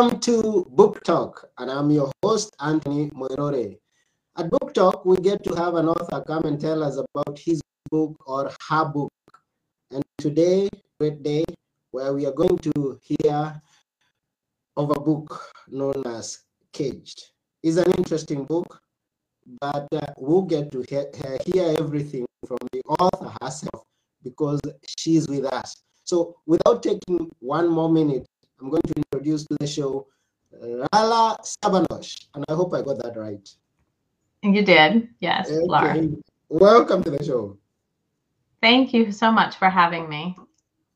Welcome to Book Talk, and I'm your host, Anthony Moirore. At Book Talk, we get to have an author come and tell us about his book or her book. And today, great day, where we are going to hear of a book known as Caged. It's an interesting book, but uh, we'll get to hear, hear everything from the author herself because she's with us. So without taking one more minute, I'm going to introduce to the show Lara Sabanosh, and I hope I got that right. You did, yes, okay. Laura. Welcome to the show. Thank you so much for having me.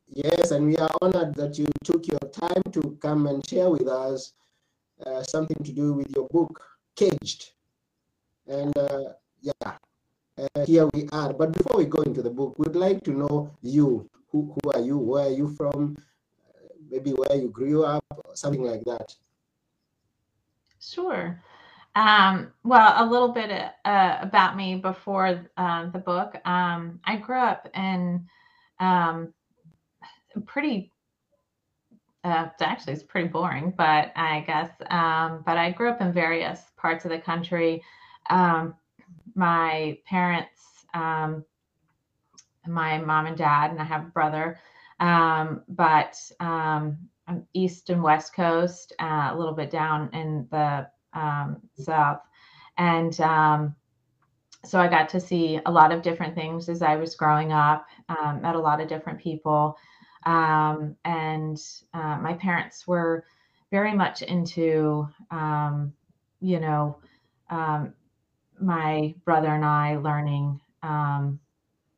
Yes, and we are honored that you took your time to come and share with us uh, something to do with your book, Caged. And uh, yeah, uh, here we are. But before we go into the book, we'd like to know you. Who, who are you? Where are you from? Maybe where you grew up, something like that. Sure. Um, well, a little bit uh, about me before uh, the book. Um, I grew up in um, pretty. Uh, actually, it's pretty boring, but I guess. Um, but I grew up in various parts of the country. Um, my parents, um, my mom and dad, and I have a brother um, but um, east and west coast, uh, a little bit down in the um, south, and um, so I got to see a lot of different things as I was growing up. Um, met a lot of different people, um, and uh, my parents were very much into, you know, my brother and I learning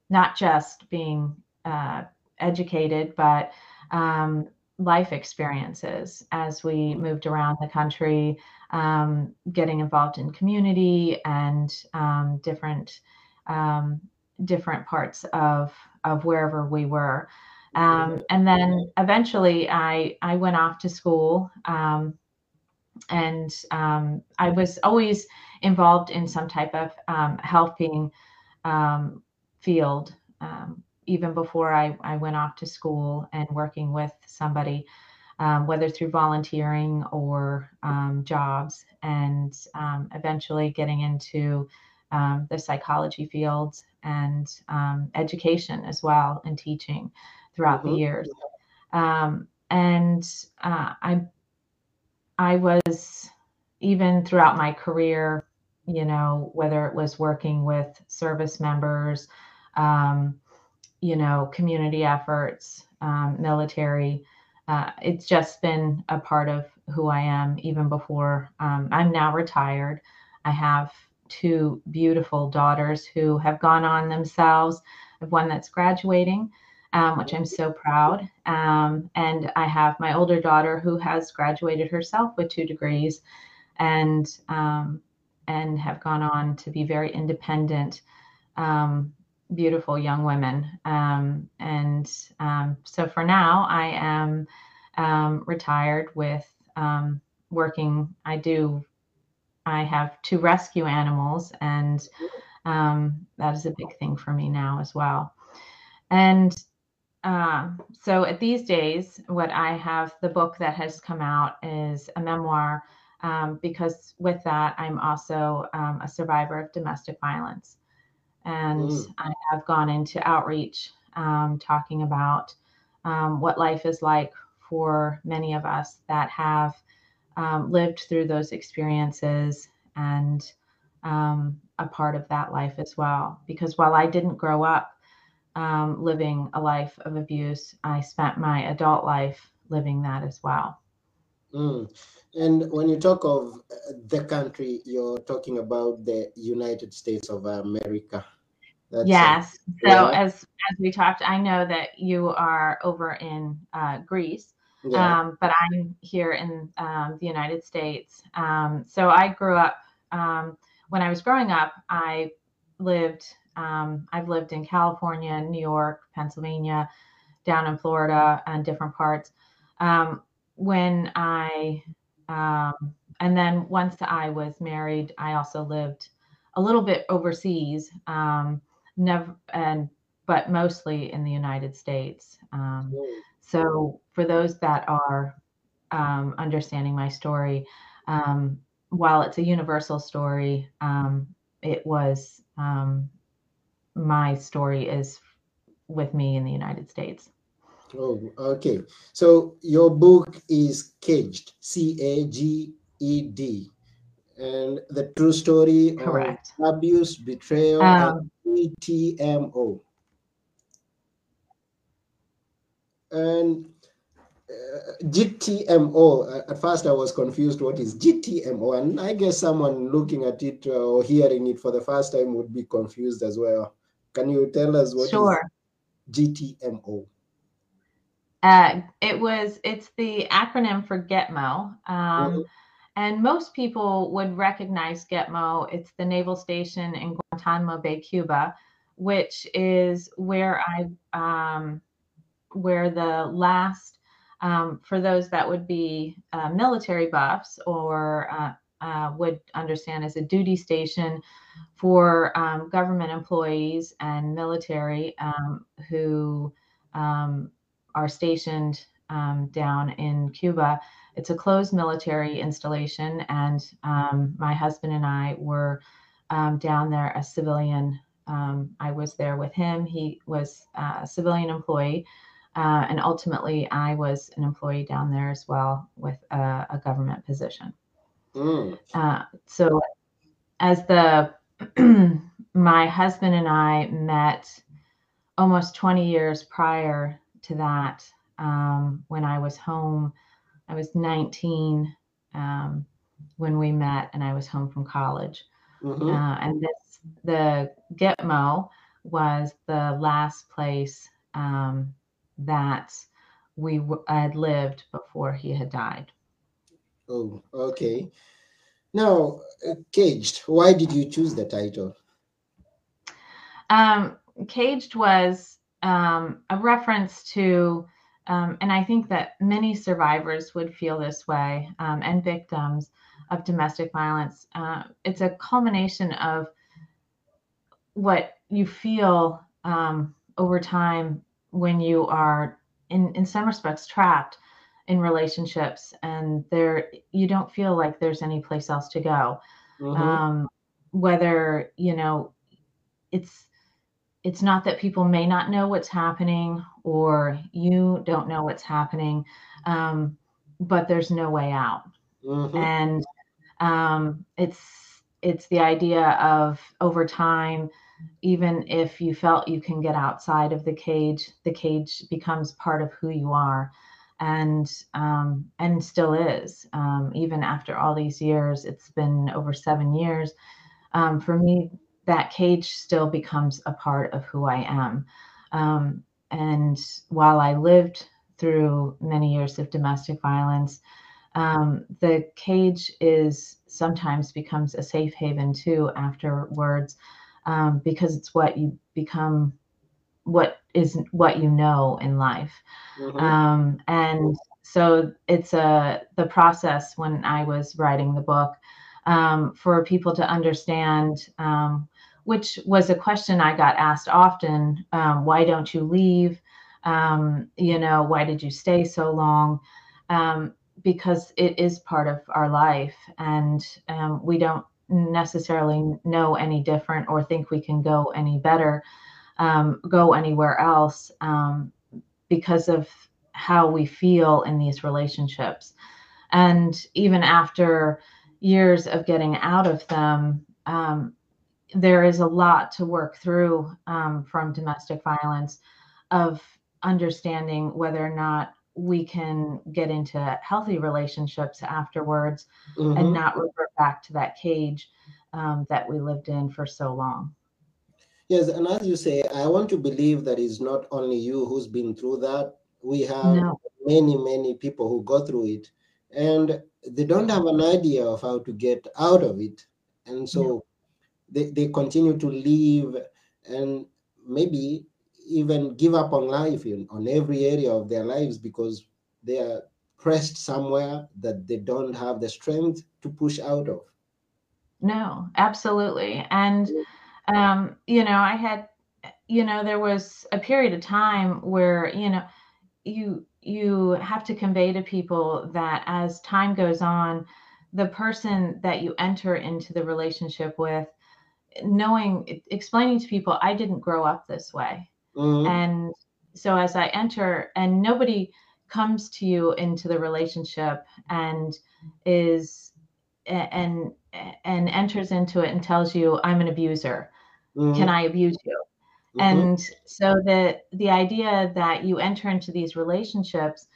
not just being uh, educated, but um, life experiences as we moved around the country, um, getting involved in community and um, different um, different parts of of wherever we were. Um, and then eventually, I I went off to school, um, and I was always involved in some type of helping field. Um, even before I, I went off to school and working with somebody, um, whether through volunteering or um, jobs, and um, eventually getting into um, the psychology fields and um, education as well and teaching throughout mm-hmm. the years. Um, and uh, I, I was even throughout my career, you know, whether it was working with service members, um, you know, community efforts, um, military. Uh, it's just been a part of who I am even before. Um, I'm now retired. I have two beautiful daughters who have gone on themselves. I have one that's graduating, um, which I'm so proud. Um, and I have my older daughter who has graduated herself with two degrees and um, and have gone on to be very independent um, beautiful young women. Um, and um, so for now, I am um, retired with um, working. I do, I have two rescue animals, and um, that is a big thing for me now as well. And uh, so at these days, what I have, the book that has come out is a memoir. Um, because with that, I'm also a survivor of domestic violence and mm. I have gone into outreach um, talking about um, what life is like for many of us that have um, lived through those experiences and um, a part of that life as well. Because while I didn't grow up um, living a life of abuse, I spent my adult life living that as well. Mm. And when you talk of uh, the country, you're talking about the United States of America. That's yes. so yeah. as as we talked, I know that you are over in uh, Greece, yeah. um, but I'm here in um, the United States. Um, so I grew up. Um, when I was growing up, I lived. Um, I've lived in California, New York, Pennsylvania, down in Florida, and different parts. Um, when I and then once I was married, I also lived a little bit overseas. Um, never and but mostly in the United States. Um, so for those that are um, understanding my story. Um, while it's a universal story, um, it was um, my story is with me in the United States. Oh, okay. So your book is Caged, C A G E D, and the true story Correct. of abuse, betrayal, Um, and GTMO. And uh, GTMO, uh, at first I was confused what is GTMO, and I guess someone looking at it uh, or hearing it for the first time would be confused as well. Can you tell us what sure. is GTMO? Uh, it was it's the acronym for Gitmo. Um, Mhm. And most people would recognize Gitmo. It's the naval station in Guantanamo Bay, Cuba, which is where I um, where the last um, for those that would be uh, military buffs or uh, uh, would understand as a duty station for um, government employees and military um, who um, are stationed um, down in Cuba. It's a closed military installation, and um, my husband and I were um, down there as civilian. Um, I was there with him. He was uh, a civilian employee, uh, and ultimately, I was an employee down there as well with a, a government position. Mm. Uh, so, as the my husband and I met almost 20 years prior to that, um, when I was home, I was 19 um, when we met, and I was home from college. Mhm. Uh, and this, the Gitmo was the last place um, that we w- had lived before he had died. Oh, okay. Now, uh, Caged, why did you choose the title? Um, Caged was um, a reference to, um, and I think that many survivors would feel this way, um, and victims of domestic violence. Uh, it's a culmination of what you feel um, over time when you are, in, in some respects, trapped in relationships, and there you don't feel like there's any place else to go. Mhm. um, whether you know it's it's not that people may not know what's happening or you don't know what's happening um, but there's no way out. Mhm. and um, it's it's the idea of over time even if you felt you can get outside of the cage the cage becomes part of who you are. And um, and still is. Um, even after all these years it's been over seven years um, for me that cage still becomes a part of who i am. Um, and while i lived through many years of domestic violence um, the cage is sometimes becomes a safe haven too afterwards um, because it's what you become what is what you know in life Mhm. um, and so it's a the process when i was writing the book um, for people to understand um, which was a question i got asked often um, why don't you leave um, you know why did you stay so long um, because it is part of our life and um, we don't necessarily know any different or think we can go any better um, go anywhere else um, because of how we feel in these relationships. And even after years of getting out of them, um, there is a lot to work through um, from domestic violence of understanding whether or not we can get into healthy relationships afterwards Mhm. and not revert back to that cage um, that we lived in for so long. Yes, and as you say, I want to believe that it's not only you who's been through that. We have No. many, many people who go through it and they don't have an idea of how to get out of it. And so they, they continue to live and maybe even give up on life in, on every area of their lives because they are pressed somewhere that they don't have the strength to push out of. No, absolutely. And, um, you know, I had, you know, there was a period of time where, you know, you you have to convey to people that as time goes on, the person that you enter into the relationship with, knowing, explaining to people, I didn't grow up this way. Mhm. And so as I enter, and nobody comes to you into the relationship and is and and enters into it and tells you i'm an abuser can Mhm. i abuse you Mhm. and so the the idea that you enter into these relationships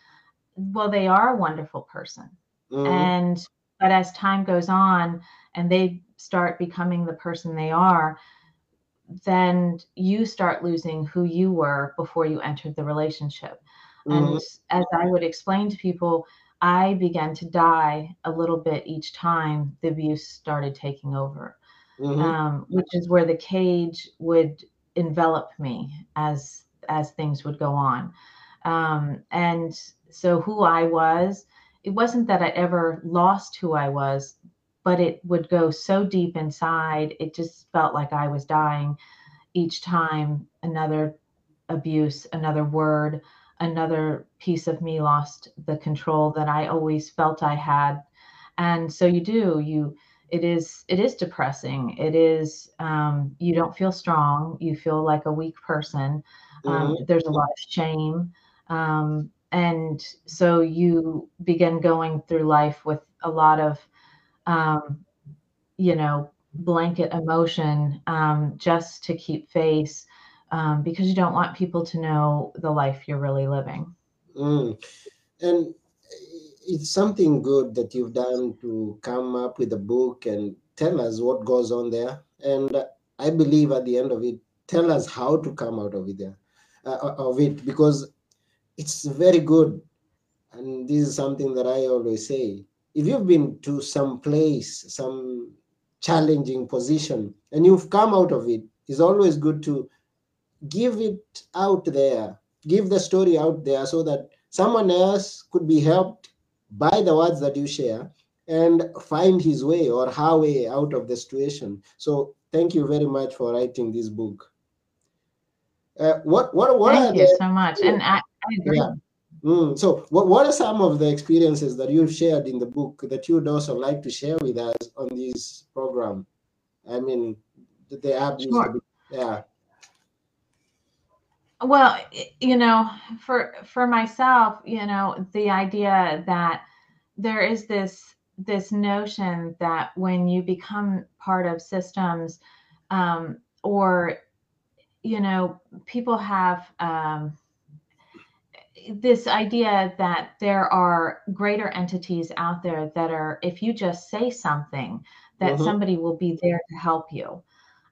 well they are a wonderful person Mhm. and but as time goes on and they start becoming the person they are then you start losing who you were before you entered the relationship and Mhm. as i would explain to people i began to die a little bit each time the abuse started taking over Mhm. um, which is where the cage would envelop me as as things would go on um, and so who i was it wasn't that i ever lost who i was but it would go so deep inside it just felt like i was dying. Each time another abuse another word another piece of me lost the control that i always felt i had. And so you do you it is it is depressing. It is um, you don't feel strong. You feel like a weak person. Um, Mhm. there's a lot of shame. Um, and so you begin going through life with a lot of um, you know blanket emotion um, just to keep face um, because you don't want people to know the life you're really living Mm. And it's something good that you've done to come up with a book and tell us what goes on there. And I believe at the end of it, tell us how to come out of it there, uh, of it, because it's very good. And this is something that I always say. If you've been to some place, some challenging position, and you've come out of it, it's always good to give it out there, give the story out there so that someone else could be helped by the words that you share and find his way or her way out of the situation. So thank you very much for writing this book. Uh, what what what thank you the so much and i, I agree yeah. Mm, so what, what are some of the experiences that you've shared in the book that you'd also like to share with us on this program? I mean, the- app Sure. yeah. well you know for for myself you know the idea that there is this this notion that when you become part of systems um, or you know people have um, this idea that there are greater entities out there that are if you just say something that Mhm. somebody will be there to help you.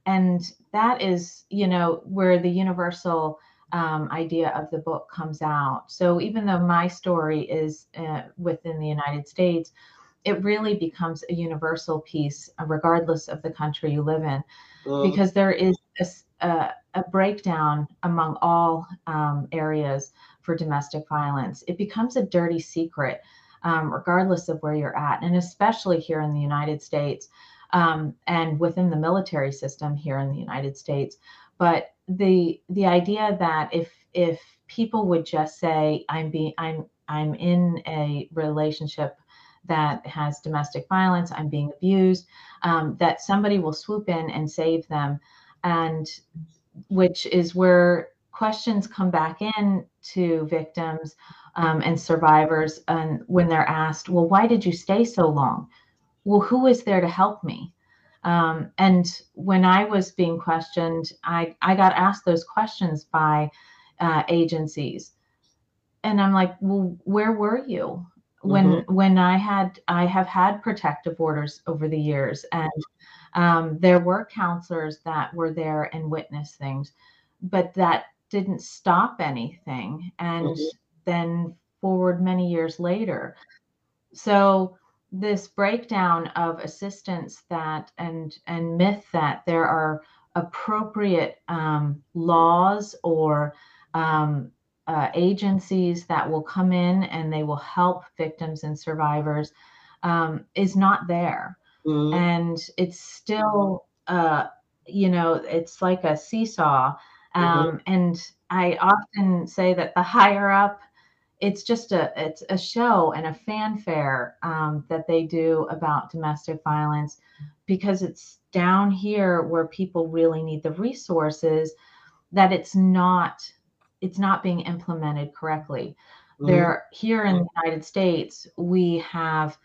And that is you know where the universal um, idea of the book comes out. So even though my story is uh, within the united states it really becomes a universal piece uh, regardless of the country you live in Mm, because there is a breakdown among all um, areas for domestic violence. It becomes a dirty secret, um, regardless of where you're at, and especially here in the United States um, and within the military system here in the United States. But the the idea that if if people would just say, "I'm being I'm I'm in a relationship." That has domestic violence, I'm being abused, um, that somebody will swoop in and save them and which is where questions come back in to victims um, and survivors and when they're asked well why did you stay so long? Well who is there to help me? Um, and when i was being questioned i, I got asked those questions by uh, agencies. And i'm like well where were you? When when i had i have had protective orders over the years and um, there were counselors that were there and witnessed things but that didn't stop anything and Mhm. then forward many years later so this breakdown of assistance that and and myth that there are appropriate um, laws or um, uh, agencies that will come in and they will help victims and survivors um, is not there Mhm. and it's still uh you know it's like a seesaw Mhm. um and i often say that the higher up it's just a it's a show and a fanfare um, that they do about domestic violence because it's down here where people really need the resources that it's not it's not being implemented correctly mm-hmm. there here in the united states we have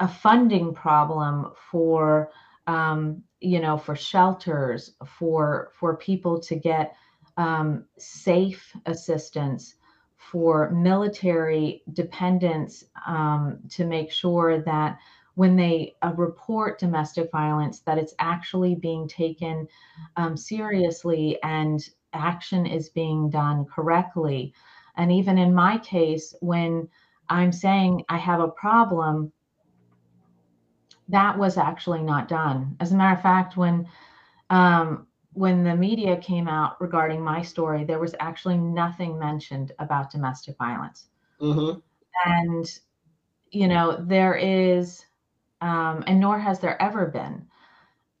a funding problem for um, you know for shelters for for people to get um, safe assistance for military dependents um, to make sure that when they uh, report domestic violence that it's actually being taken um, seriously and action is being done correctly. And even in my case when i'm saying i have a problem that was actually not done as a matter of fact when um, when the media came out regarding my story there was actually nothing mentioned about domestic violence mm-hmm. and you know there is um, and nor has there ever been.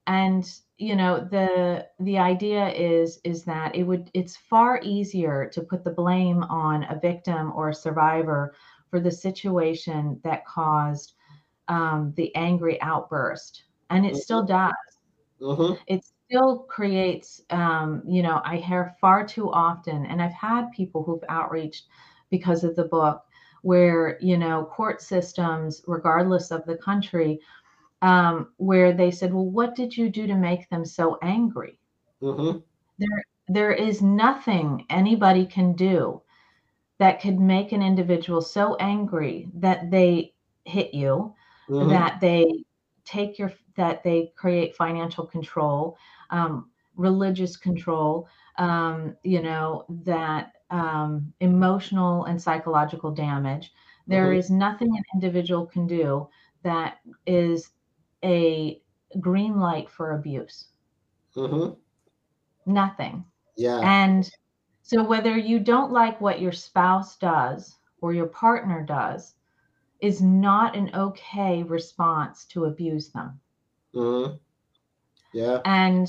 And you know the the idea is is that it would it's far easier to put the blame on a victim or a survivor for the situation that caused um, the angry outburst, and it mm-hmm. still does. Mm-hmm. It still creates, um, you know, I hear far too often, and I've had people who've outreached because of the book where you know court systems regardless of the country um, where they said well what did you do to make them so angry mm-hmm. there there is nothing anybody can do that could make an individual so angry that they hit you mm-hmm. that they take your that they create financial control um, religious control um, you know that um, emotional and psychological damage. There mm-hmm. is nothing an individual can do that is a green light for abuse. Mm-hmm. Nothing. Yeah. And so, whether you don't like what your spouse does or your partner does, is not an okay response to abuse them. Mm-hmm. Yeah. And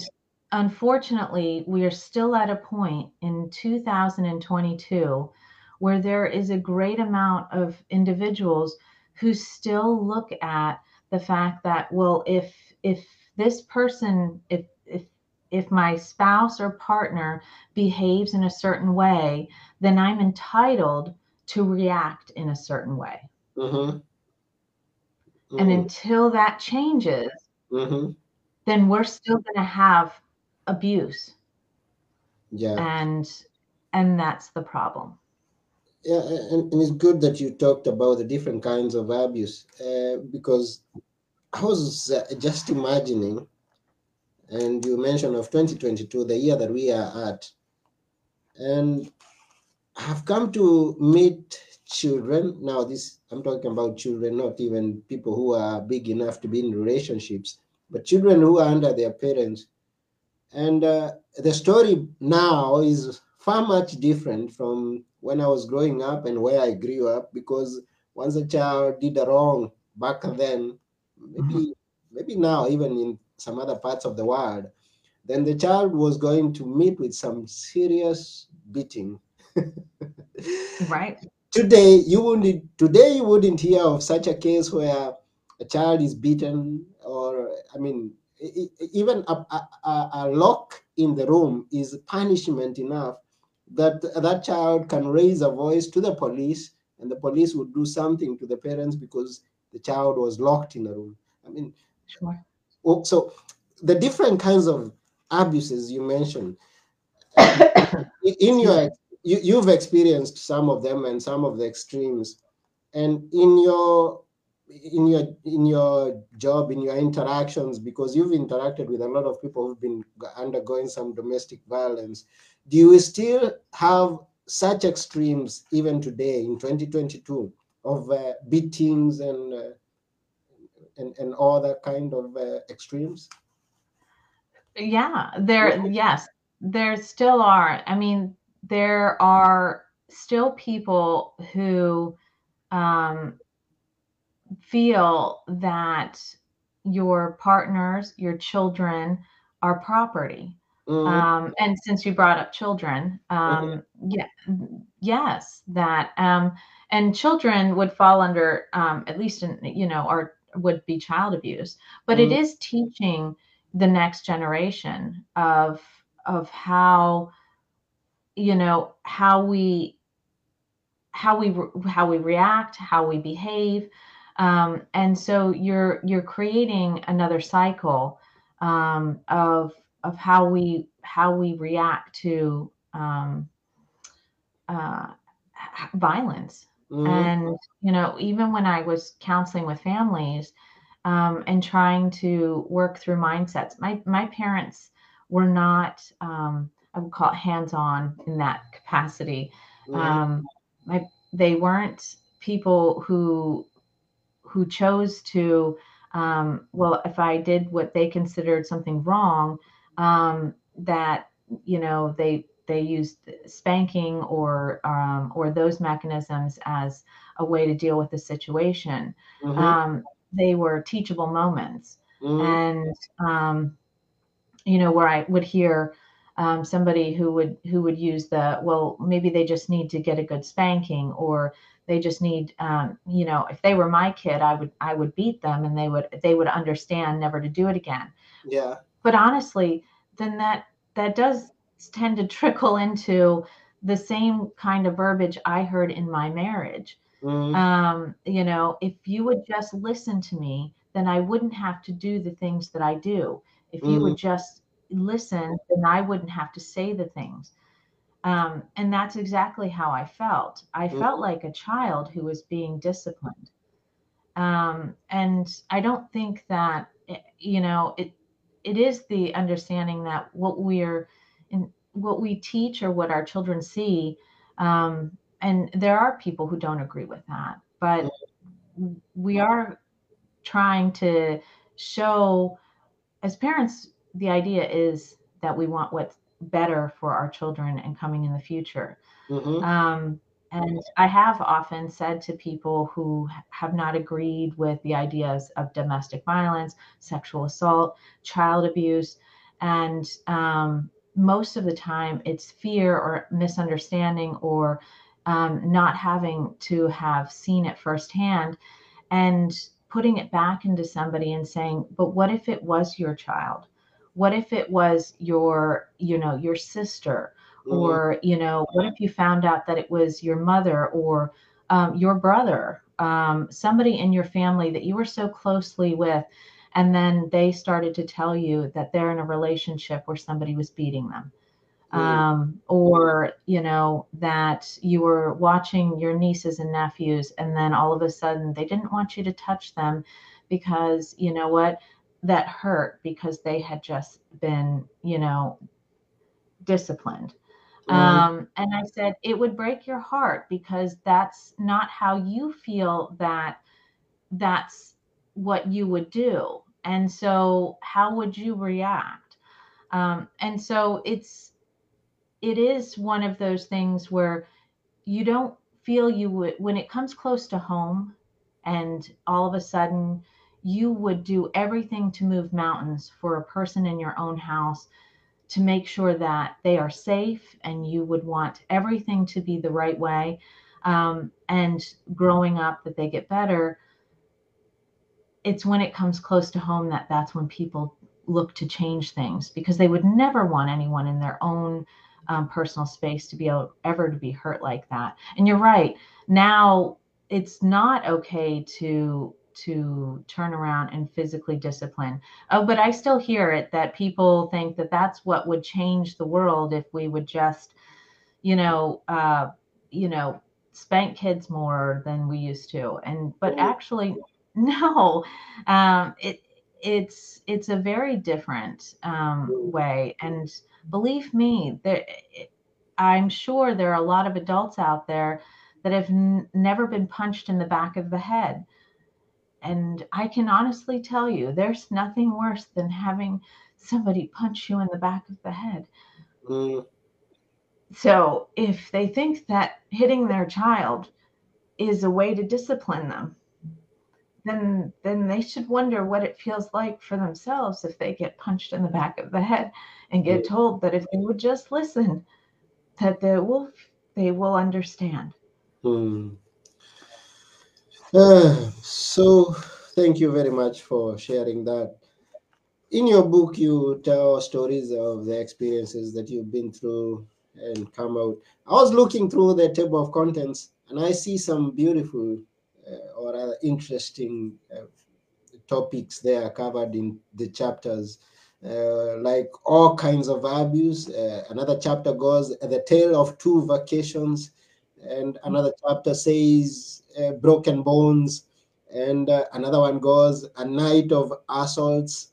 unfortunately, we are still at a point in 2022 where there is a great amount of individuals who still look at the fact that well if if this person if if if my spouse or partner behaves in a certain way then i'm entitled to react in a certain way mm-hmm. Mm-hmm. and until that changes mm-hmm. then we're still going to have abuse yeah and and that's the problem yeah and, and it's good that you talked about the different kinds of abuse uh, because i was uh, just imagining and you mentioned of 2022 the year that we are at and i've come to meet children now this i'm talking about children not even people who are big enough to be in relationships but children who are under their parents and uh, the story now is far much different from when I was growing up and where I grew up because once a child did a wrong back then, maybe mm-hmm. maybe now even in some other parts of the world, then the child was going to meet with some serious beating. right. Today you wouldn't today you wouldn't hear of such a case where a child is beaten or I mean even a, a, a lock in the room is punishment enough that that child can raise a voice to the police and the police would do something to the parents because the child was locked in the room. I mean sure. so the different kinds of abuses you mentioned in your you, you've experienced some of them and some of the extremes. And in your in your in your job in your interactions because you've interacted with a lot of people who've been undergoing some domestic violence do you still have such extremes even today in 2022 of uh, beatings and, uh, and and all that kind of uh, extremes? Yeah there yes there still are. I mean there are still people who um, feel that your partners, your children are property. Mhm. Um, and since you brought up children, um, yeah, yes, that um, and children would fall under um, at least in you know or would be child abuse, but it Mhm. is teaching the next generation of of how you know how we how we how we react, how we behave, um, and so you're you're creating another cycle um, of of how we how we react to um, uh, violence. Mhm. And you know, even when I was counseling with families um, and trying to work through mindsets, my my parents were not um, would call it hands-on in that capacity Mhm. um, my they weren't people who who chose to um, well if i did what they considered something wrong um, that you know they they used spanking or um, or those mechanisms as a way to deal with the situation Mhm. um, they were teachable moments Mhm. and um, you know where i would hear um, somebody who would who would use the well maybe they just need to get a good spanking or they just need um, you know if they were my kid i would i would beat them and they would they would understand never to do it again Yeah. but honestly then that that does tend to trickle into the same kind of verbiage i heard in my marriage Mhm. um, you know, if you would just listen to me, then I wouldn't have to do the things that I do. If you Mhm. would just listen, then I wouldn't have to say the things. Um, and that's exactly how I felt. I felt Mhm. like a child who was being disciplined. Um, and I don't think that, eh, you know, it, it is the understanding that what we're in, what we teach or what our children see, um, and there are people who don't agree with that, but we are trying to show as parents the idea is that we want what's better for our children and coming in the future Mhm. um, and i have often said to people who have not agreed with the ideas of domestic violence sexual assault child abuse and um, most of the time it's fear or misunderstanding or um, not having to have seen it firsthand and putting it back into somebody and saying but what if it was your child what if it was your you know your sister Mhm. or you know what if you found out that it was your mother or um, your brother um, somebody in your family that you were so closely with and then they started to tell you that they're in a relationship where somebody was beating them Mhm. um, or you know that you were watching your nieces and nephews and then all of a sudden they didn't want you to touch them because you know what that hurt because they had just been you know disciplined. Mhm. um, and i said it would break your heart because that's not how you feel that that's what you would do. And so how would you react? Um, and so it's it is one of those things where you don't feel you would when it comes close to home and all of a sudden you would do everything to move mountains for a person in your own house to make sure that they are safe and you would want everything to be the right way um, and growing up that they get better it's when it comes close to home that that's when people look to change things because they would never want anyone in their own um, personal space to be able ever to be hurt like that. And you're right. Now it's not okay to to turn around and physically discipline. Oh, but I still hear it that people think that that's what would change the world if we would just, you know, uh, you know, spank kids more than we used to. And but Mhm. actually, no, um, it it's it's a very different um, Mhm. way. And believe me, there, I'm sure there are a lot of adults out there that have n- never been punched in the back of the head. And I can honestly tell you, there's nothing worse than having somebody punch you in the back of the head. Mhm. So if they think that hitting their child is a way to discipline them, then then they should wonder what it feels like for themselves if they get punched in the back of the head and get told that if they would just listen that they will they will understand Hmm. Uh, so, thank you very much for sharing that. In your book, you tell stories of the experiences that you've been through and come out. I was looking through the table of contents and I see some beautiful uh, or rather interesting uh, topics there covered in the chapters. Uh, like all kinds of abuse. Uh, another chapter goes the tale of two vacations, and another chapter says uh, broken bones, and uh, another one goes a night of assaults.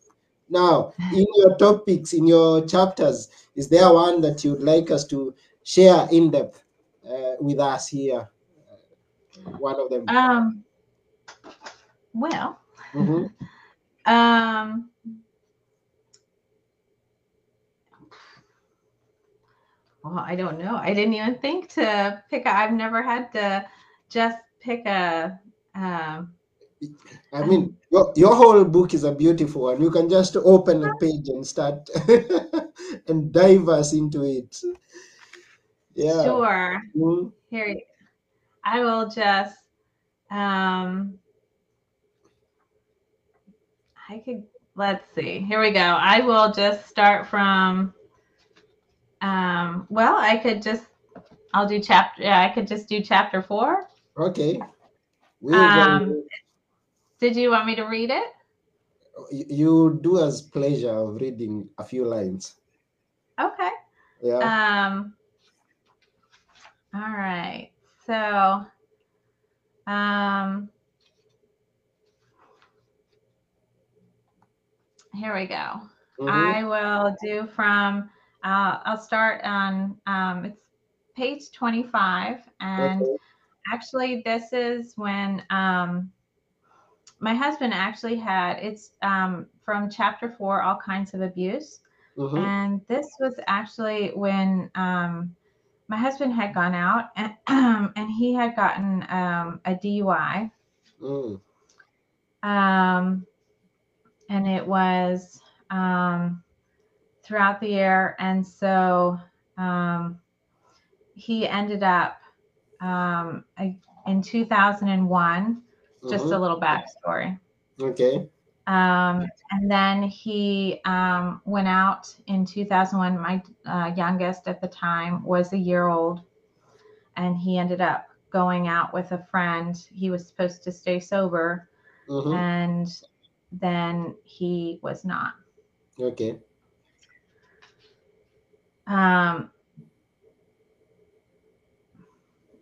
Now, in your topics, in your chapters, is there one that you'd like us to share in depth uh, with us here? Uh, one of them. um well Mhm. um well i don't know i didn't even think to pick a, i've never had to just pick a um I mean, your, your whole book is a beautiful one. You can just open a page and start and dive us into it. Yeah. sure Mhm. here i will just um i could let's see here we go i will just start from um well i could just i'll do chapter yeah i could just do chapter four Okay. We'll Um, did you want me to read it you, do us pleasure of reading a few lines. okay Yeah. Um, all right. So, um, here we go. Mhm. I will do from, uh, I'll start on, um, it's page 25. And Okay. actually, this is when, um, my husband actually had, it's, um, from chapter four, all kinds of abuse. Mhm. And this was actually when um, my husband had gone out and, and he had gotten um, a DUI. Mm. Um, and it was um, throughout the year. And so um, he ended up um, in 2001, just a Mhm. little backstory. Okay. Um, and then he um, went out in 2001. My uh, youngest at the time was a year old, and he ended up going out with a friend. He was supposed to stay sober, Mhm. and then he was not. Okay. Um,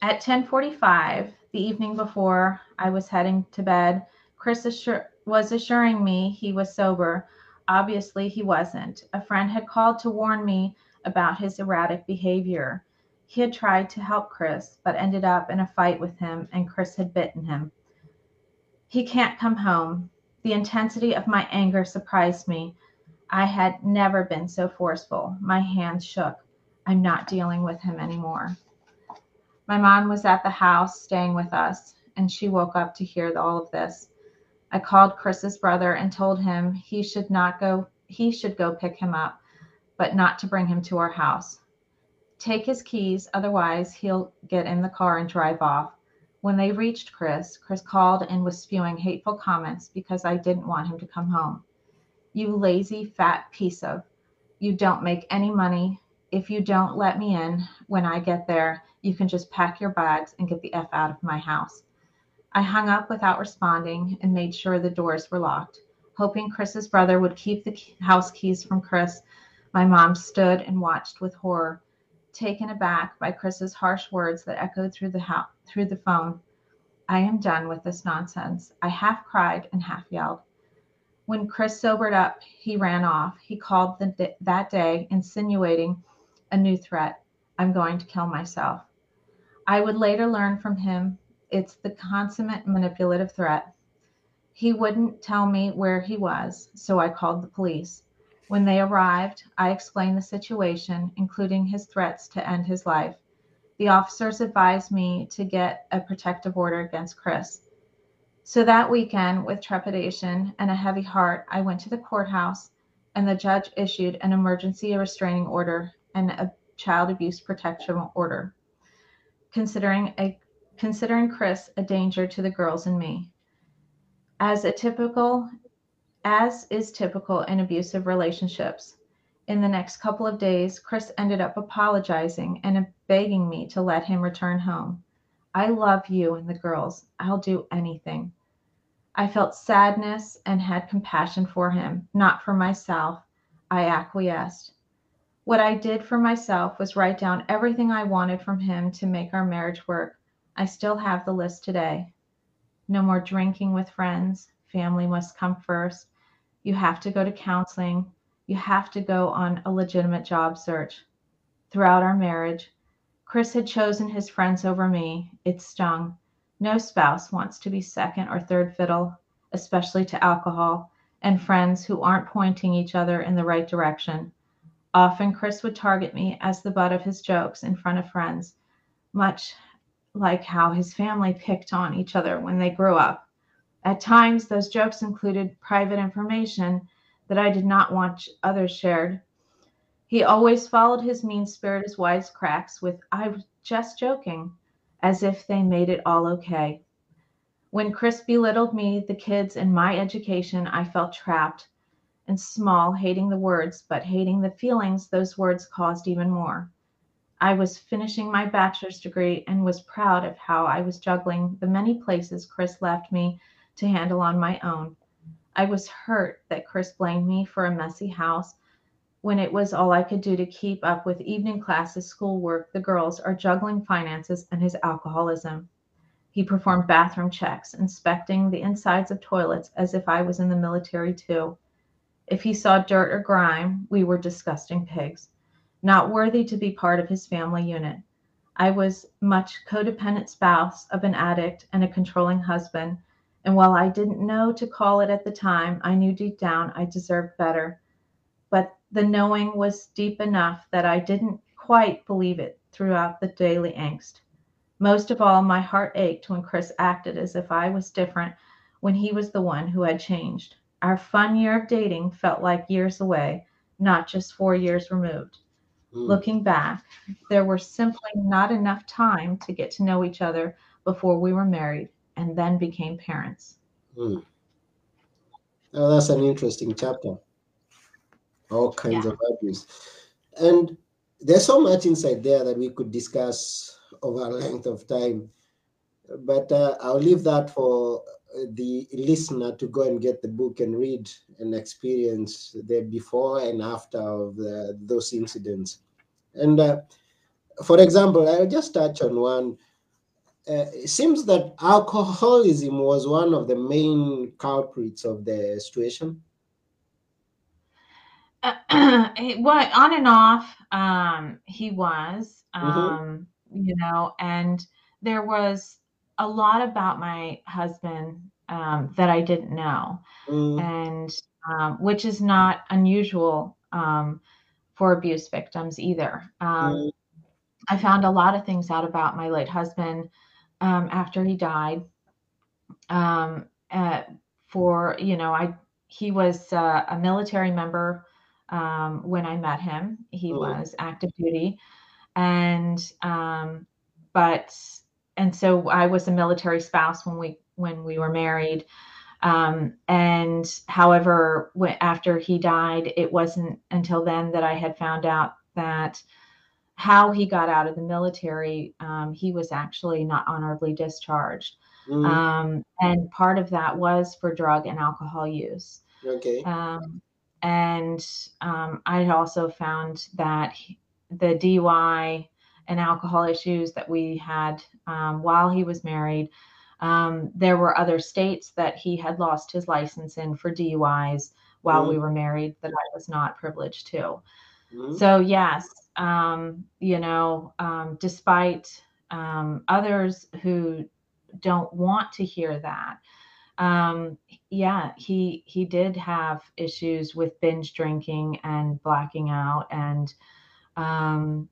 at 10:45, the evening before I was heading to bed, Chris assur- was assuring me he was sober. Obviously, he wasn't. A friend had called to warn me about his erratic behavior. He had tried to help Chris, but ended up in a fight with him, and Chris had bitten him. He can't come home. The intensity of my anger surprised me. I had never been so forceful. My hands shook. I'm not dealing with him anymore. My mom was at the house staying with us, and she woke up to hear all of this. I called Chris's brother and told him he should not go he should go pick him up, but not to bring him to our house. Take his keys, otherwise he'll get in the car and drive off. When they reached Chris, Chris called and was spewing hateful comments because I didn't want him to come home. You lazy fat piece of. You don't make any money. If you don't let me in when I get there, you can just pack your bags and get the F out of my house. I hung up without responding and made sure the doors were locked. Hoping Chris's brother would keep the house keys from Chris, my mom stood and watched with horror, taken aback by Chris's harsh words that echoed through the house, through the phone. I am done with this nonsense. I half cried and half yelled. When Chris sobered up, he ran off. He called the, that day, insinuating a new threat I'm going to kill myself. I would later learn from him it's the consummate manipulative threat. He wouldn't tell me where he was, so I called the police. When they arrived, I explained the situation, including his threats to end his life. The officers advised me to get a protective order against Chris. So that weekend, with trepidation and a heavy heart, I went to the courthouse and the judge issued an emergency restraining order and a child abuse protection order, considering a considering Chris a danger to the girls and me. As a typical as is typical in abusive relationships, in the next couple of days, Chris ended up apologizing and begging me to let him return home. I love you and the girls. I'll do anything. I felt sadness and had compassion for him, not for myself. I acquiesced. What I did for myself was write down everything I wanted from him to make our marriage work. I still have the list today. No more drinking with friends. Family must come first. You have to go to counseling. You have to go on a legitimate job search. Throughout our marriage, Chris had chosen his friends over me. It stung. No spouse wants to be second or third fiddle, especially to alcohol and friends who aren't pointing each other in the right direction. Often, Chris would target me as the butt of his jokes in front of friends, much like how his family picked on each other when they grew up. At times, those jokes included private information that I did not want others shared. He always followed his mean spirit spirited wisecracks with, I was just joking as if they made it all okay. When Chris belittled me, the kids, and my education, I felt trapped and small, hating the words, but hating the feelings those words caused even more. I was finishing my bachelor's degree and was proud of how I was juggling the many places Chris left me to handle on my own. I was hurt that Chris blamed me for a messy house when it was all I could do to keep up with evening classes, schoolwork, the girls, our juggling finances, and his alcoholism. He performed bathroom checks, inspecting the insides of toilets as if I was in the military too. If he saw dirt or grime, we were disgusting pigs, not worthy to be part of his family unit. I was much codependent spouse of an addict and a controlling husband, and while I didn't know to call it at the time, I knew deep down I deserved better. The knowing was deep enough that I didn't quite believe it throughout the daily angst. Most of all, my heart ached when Chris acted as if I was different when he was the one who had changed. Our fun year of dating felt like years away, not just four years removed. Mm. Looking back, there were simply not enough time to get to know each other before we were married and then became parents. Mm. Oh, that's an interesting chapter all kinds yeah. of abuse. And there's so much inside there that we could discuss over a length of time. But uh, I'll leave that for the listener to go and get the book and read and experience the before and after of the, those incidents. And uh, for example, I'll just touch on one. Uh, it seems that alcoholism was one of the main culprits of the situation. what on and off um he was mm-hmm. um mm-hmm. you know and there was a lot about my husband um that i didn't know mm. and um which is not unusual um for abuse victims either um mm. i found a lot of things out about my late husband um after he died um uh, for you know i he was uh, a military member um, when I met him. He oh. was active duty, and um, but and so I was a military spouse when we when we were married. Um, and however, when, after he died, it wasn't until then that I had found out that how he got out of the military, um, he was actually not honorably discharged. Mm. Um, and part of that was for drug and alcohol use. Okay. Um, and um, I had also found that the DUI and alcohol issues that we had um, while he was married, um, there were other states that he had lost his license in for DUIs while mm-hmm. we were married that I was not privileged to. Mm-hmm. So, yes, um, you know, um, despite um, others who don't want to hear that, um, yeah, he he did have issues with binge drinking and blacking out and um,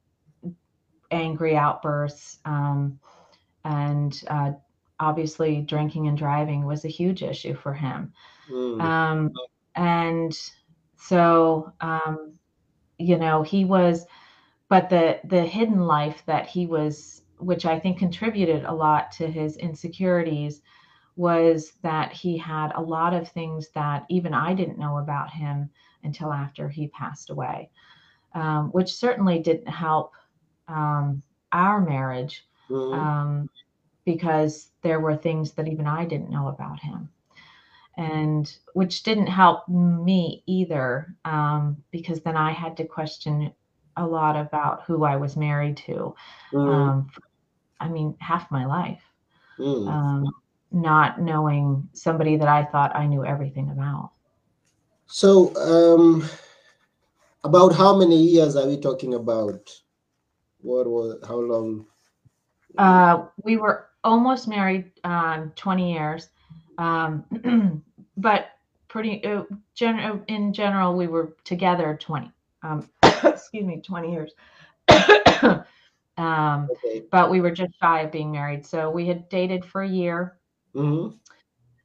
angry outbursts um, and uh, obviously drinking and driving was a huge issue for him. Mm. Um, and so, um, you know, he was, but the the hidden life that he was, which I think contributed a lot to his insecurities, was that he had a lot of things that even I didn't know about him until after he passed away, um, which certainly didn't help um, our marriage Mhm. um, because there were things that even I didn't know about him. And which didn't help me either, um, because then I had to question a lot about who I was married to. Mm. Um, I mean, half my life, Mm. um, not knowing somebody that I thought I knew everything about. So, um, about how many years are we talking about? What was how long? Uh, we were almost married um, 20 years, um, but pretty uh, gen- in general, we were together 20. Um, excuse me, 20 years. um, Okay. but we were just shy of being married. So we had dated for a year, hmm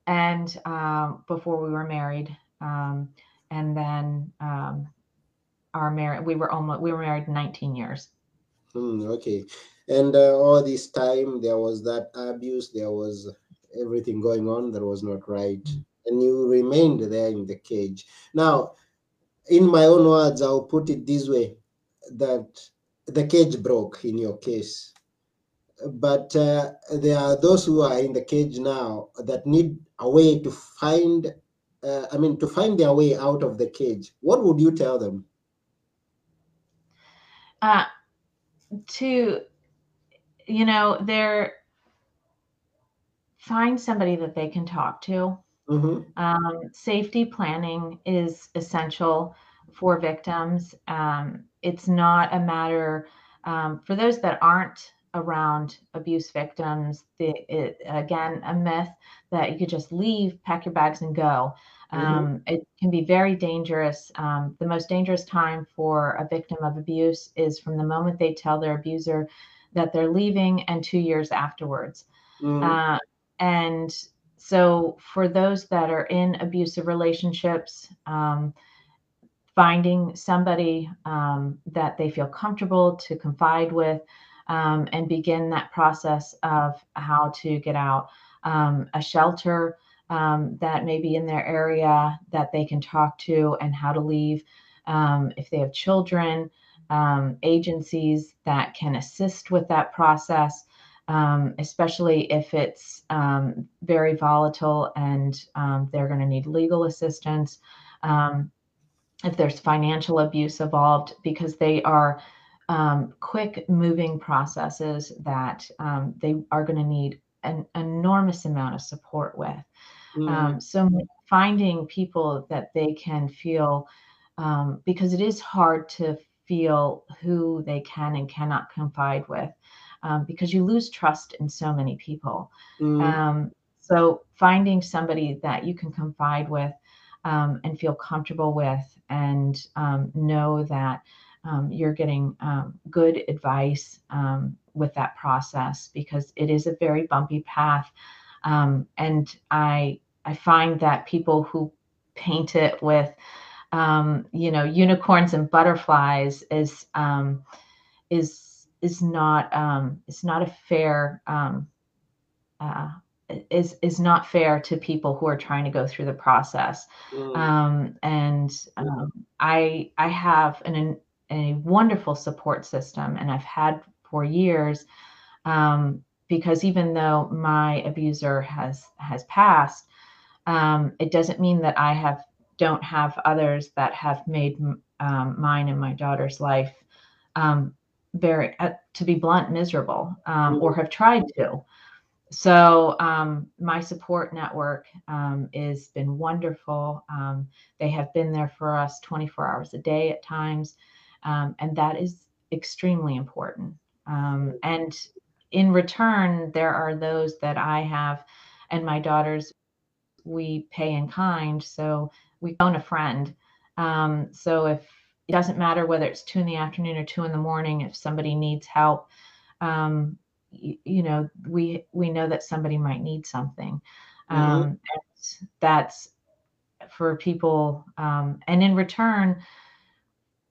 and um, before we were married, um, and then um, our marriage we were almost we were married 19 years. Mm, okay. And uh, all this time, there was that abuse. There was everything going on that was not right, and you remained there in the cage. Now, in my own words, I'll put it this way: that the cage broke in your case. But uh, there are those who are in the cage now that need a way to find, uh, I mean, to find their way out of the cage. What would you tell them? Uh, to you know, they're find somebody that they can talk to. hmm Um, safety planning is essential for victims. Um, it's not a matter um, for those that aren't around abuse victims. The, it, again, a myth that you could just leave, pack your bags, and go. Um, It can be very dangerous. Um, the most dangerous time for a victim of abuse is from the moment they tell their abuser that they're leaving and two years afterwards. hmm Uh, and so, for those that are in abusive relationships, um, finding somebody um, that they feel comfortable to confide with um, and begin that process of how to get out. Um, a shelter um, that may be in their area that they can talk to and how to leave. Um, if they have children, um, agencies that can assist with that process um, especially if it's very volatile and they're going to need legal assistance. If there's financial abuse involved, because they are um, quick moving processes that um, they are going to need an enormous amount of support with. Mm-hmm. Um, so finding people that they can feel, um, because it is hard to feel who they can and cannot confide with, um, because you lose trust in so many people. Mhm. Um, so finding somebody that you can confide with um, and feel comfortable with, and um, know that um, you're getting um, good advice um, with that process, because it is a very bumpy path. Um, and I I find that people who paint it with um, you know unicorns and butterflies is um, is is not um, is not a fair um, uh, is is not fair to people who are trying to go through the process. Mm. Um, and um, I I have an, a wonderful support system, and I've had for years. Um, because even though my abuser has has passed, um, it doesn't mean that I have don't have others that have made um, mine and my daughter's life um, very, uh, to be blunt, miserable, um, or have tried to. So um, my support network um, has been wonderful. Um, they have been there for us 24 hours a day at times, um, and that is extremely important. Um, and in return, there are those that I have, and my daughters, we pay in kind. So we own a friend. Um, so if it doesn't matter whether it's two in the afternoon or two in the morning, if somebody needs help, um, you, you know we we know that somebody might need something Mhm. um that's for people um and in return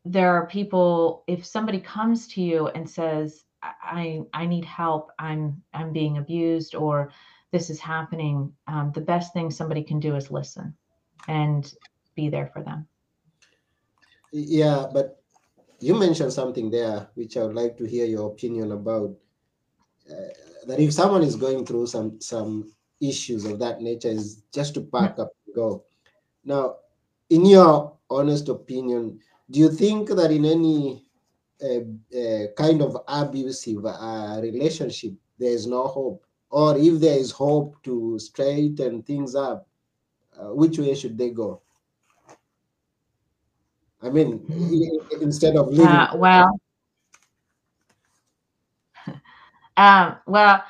there are people if somebody comes to you and says i i need help i'm i'm being abused or this is happening um, the best thing somebody can do is listen and be there for them Yeah, but you mentioned something there which I would like to hear your opinion about. Uh, that if someone is going through some some issues of that nature, is just to pack up and go. Now, in your honest opinion, do you think that in any uh, uh, kind of abusive uh, relationship there is no hope, or if there is hope to straighten things up, uh, which way should they go? I mean, instead of leaving. uh, well um, well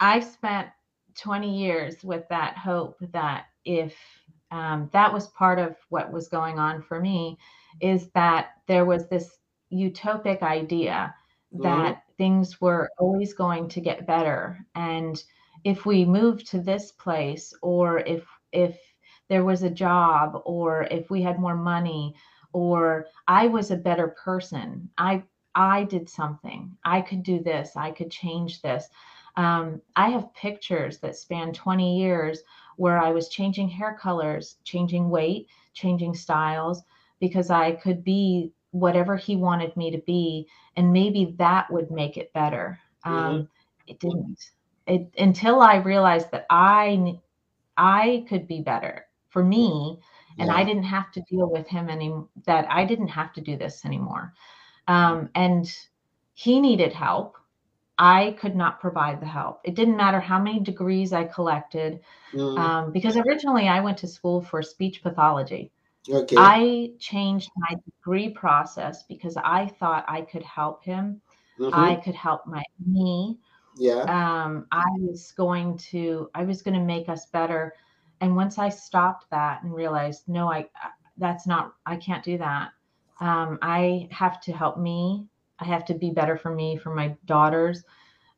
i've spent 20 years with that hope that if um, that was part of what was going on for me is that there was this utopic idea that things were always going to get better. And if we moved to this place or if if there was a job or if we had more money or i was a better person i i did something. I could do this. I could change this. Um, i have pictures that span 20 years where i was changing hair colors changing weight changing styles because i could be whatever he wanted me to be and maybe that would make it better um, it didn't it until i realized that I I could be better for me and I didn't have to deal with him any that I didn't have to do this anymore. Um, and he needed help. I could not provide the help. It didn't matter how many degrees I collected, Mm, um, because originally I went to school for speech pathology. Okay. I changed my degree process because I thought I could help him. Mhm. I could help my me yeah. um, I was going to I was going to make us better. And once I stopped that and realized, no, I I- that's not I can't do that. Um, I have to help me. I have to be better for me, for my daughters.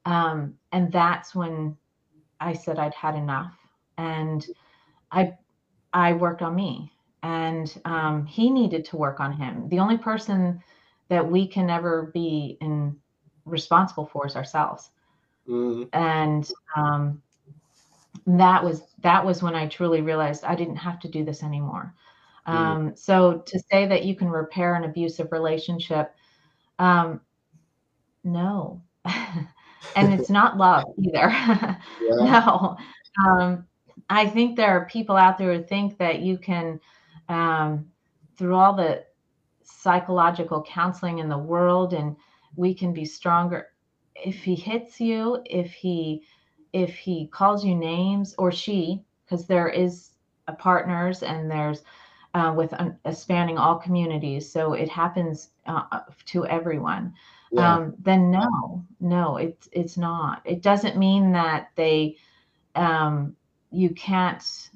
Um, and that's when I said I'd had enough, and I I worked on me, and um, he needed to work on him. The only person that we can ever be in responsible for is ourselves Mm, and um, that was that was when I truly realized I didn't have to do this anymore. Mm. Um, so to say that you can repair an abusive relationship, um, no, and it's not love either. yeah. no, um, I think there are people out there who think that you can, um, through all the psychological counseling in the world, and we can be stronger. If he hits you, if he if he calls you names or she, because there is a partners and there's uh, with um, uh, spanning all communities, so it happens uh, to everyone. Yeah. Um, then no, no, it's it's not. It doesn't mean that they um, you can't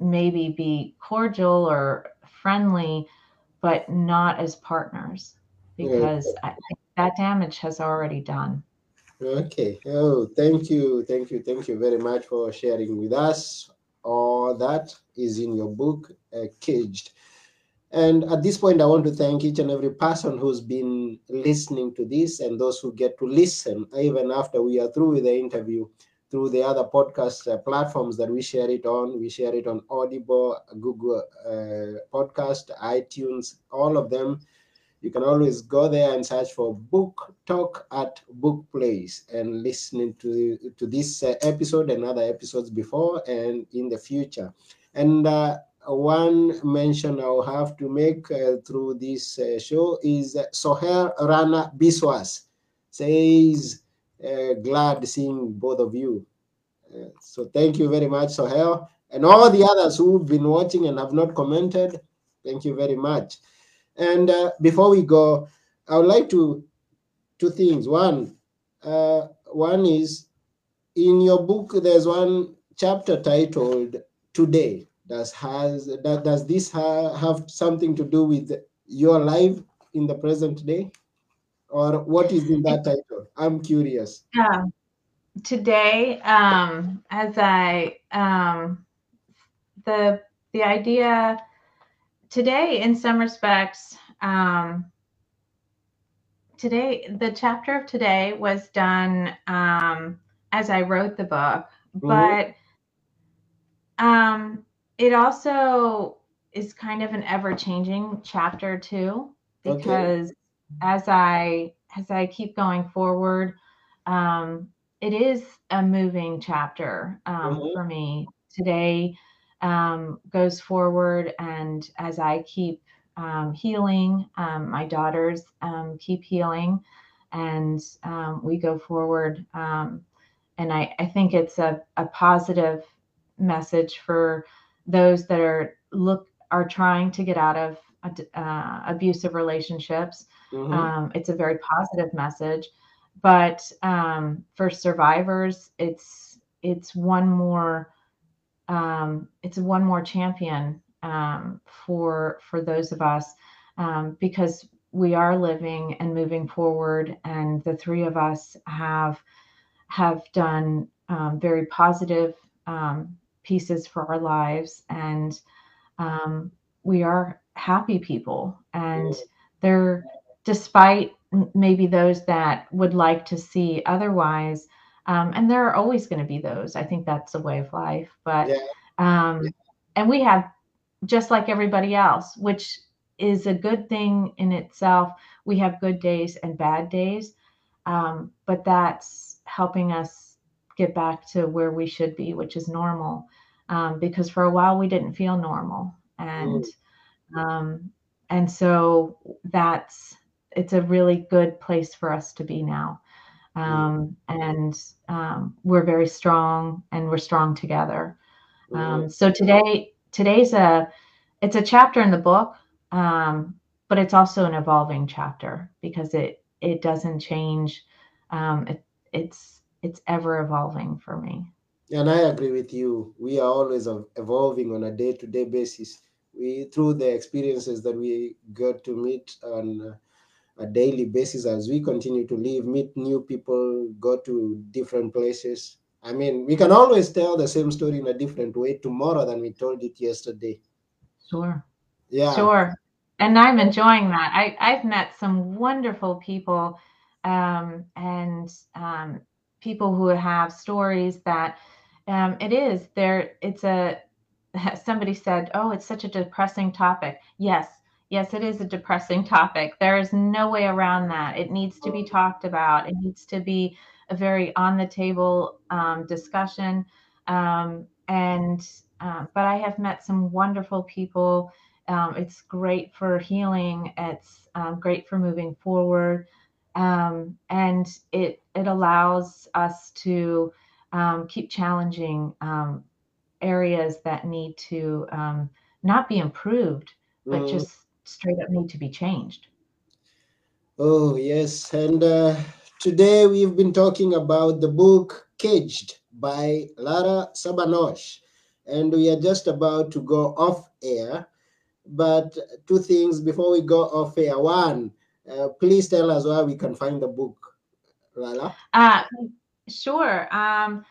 maybe be cordial or friendly, but not as partners Yeah. because I that damage has already done. Okay. Oh, thank you. Thank you. Thank you very much for sharing with us. All that is in your book, uh, Caged. And at this point, I want to thank each and every person who's been listening to this and those who get to listen even after we are through with the interview through the other podcast uh, platforms that we share it on. We share it on Audible, Google uh, Podcast, iTunes, all of them. You can always go there and search for Book Talk at Book Place and listening to to this uh, episode and other episodes before and in the future. And uh, one mention I'll have to make uh, through this uh, show is Soher Rana Biswas says, uh, glad seeing both of you. Uh, so thank you very much, Soher. And all the others who've been watching and have not commented, thank you very much. And uh, before we go, I would like to two things. One, uh, one is in your book. There's one chapter titled "Today." Does has does this ha- have something to do with your life in the present day? Or what is in that title? I'm curious. Yeah. Today, um, as I um, the the idea today, in some respects, um, today the chapter of today was done um, as I wrote the book, Mhm. but um, it also is kind of an ever changing chapter too, because as I as I keep going forward, um, it is a moving chapter um, Mhm. for me. Today um, goes forward, and as I keep um, healing, um, my daughters um, keep healing, and um, we go forward. Um, and I, I think it's a, a positive message for those that are look are trying to get out of uh, abusive relationships. Mhm. Um, it's a very positive message, but um, for survivors, it's it's one more um, it's one more champion um, for for those of us um, because we are living and moving forward, and the three of us have have done um, very positive um, pieces for our lives, and um, we are happy people, and they're despite maybe those that would like to see otherwise. Um, and there are always going to be those. I think that's a way of life. But Yeah. um, and we have just like everybody else, which is a good thing in itself. We have good days and bad days, um, but that's helping us get back to where we should be, which is normal. Um, because for a while we didn't feel normal, and um, and so that's it's a really good place for us to be now. Um, and um, we're very strong, and we're strong together. Um, so today, today's a it's a chapter in the book, um, but it's also an evolving chapter because it it doesn't change. Um, it, it's it's ever evolving for me. And I agree with you. We are always evolving on a day-to-day basis. We through the experiences that we get to meet on a daily basis as we continue to live, meet new people, go to different places. I mean, we can always tell the same story in a different way tomorrow than we told it yesterday. Sure. Yeah. Sure. And I'm enjoying that. I, I've met some wonderful people um, and um, people who have stories that um, it is there. It's a, somebody said, oh, it's such a depressing topic. Yes. Yes, it is a depressing topic. There is no way around that. It needs to be talked about. It needs to be a very on the table um, discussion. Um, and, uh, but I have met some wonderful people um, it's great for healing. It's um, great for moving forward, um, and it it allows us to keep challenging areas that need to um, not be improved, but Mm. just straight up need to be changed. Oh, yes. And uh, today we've been talking about the book Caged by Lara Sabanosh. And we are just about to go off air. But two things before we go off air. One, uh, please tell us where we can find the book, Lala. Uh, sure. Um,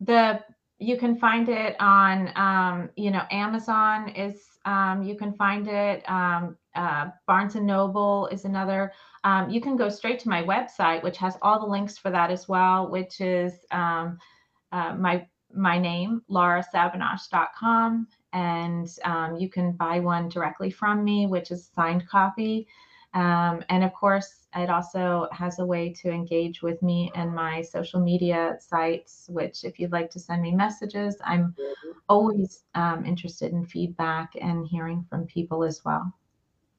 the you can find it on um, you know Amazon is um, you can find it. Um, uh, Barnes and Noble is another. Um, you can go straight to my website, which has all the links for that as well, which is um, uh, my my name, larasabanosh.com. And um, you can buy one directly from me, which is signed copy. Um, and of course, it also has a way to engage with me and my social media sites, which, if you'd like to send me messages, I'm always um, interested in feedback and hearing from people as well.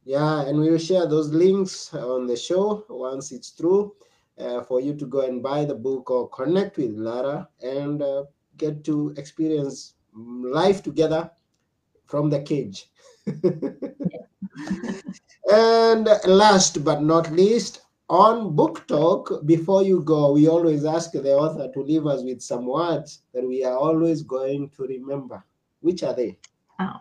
Yeah, and we will share those links on the show once it's through uh, for you to go and buy the book or connect with Lara and uh, get to experience life together from the cage. and last but not least, on Book Talk, before you go, we always ask the author to leave us with some words that we are always going to remember. Which are they? Oh.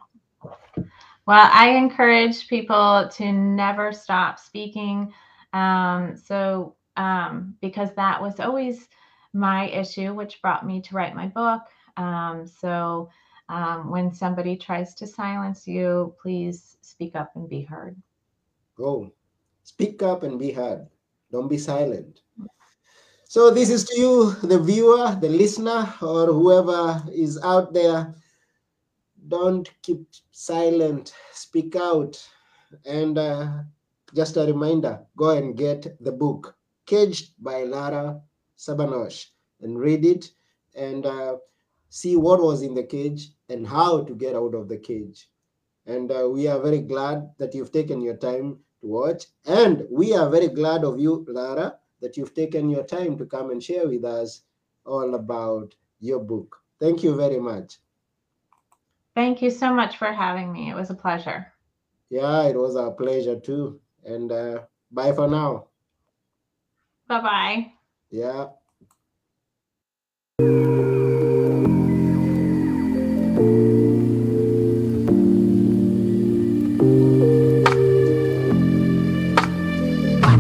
Well, I encourage people to never stop speaking Um, so, um, because that was always my issue, which brought me to write my book. Um, so, um, when somebody tries to silence you, please speak up and be heard. Go. Speak up and be heard. Don't be silent. So, this is to you, the viewer, the listener, or whoever is out there. Don't keep silent. Speak out. And uh, just a reminder go and get the book, Caged by Lara Sabanosh, and read it and uh, see what was in the cage and how to get out of the cage. And uh, we are very glad that you've taken your time to watch. And we are very glad of you, Lara, that you've taken your time to come and share with us all about your book. Thank you very much. Thank you so much for having me. It was a pleasure. Yeah, it was our pleasure too. And uh, bye for now. Bye bye. Yeah.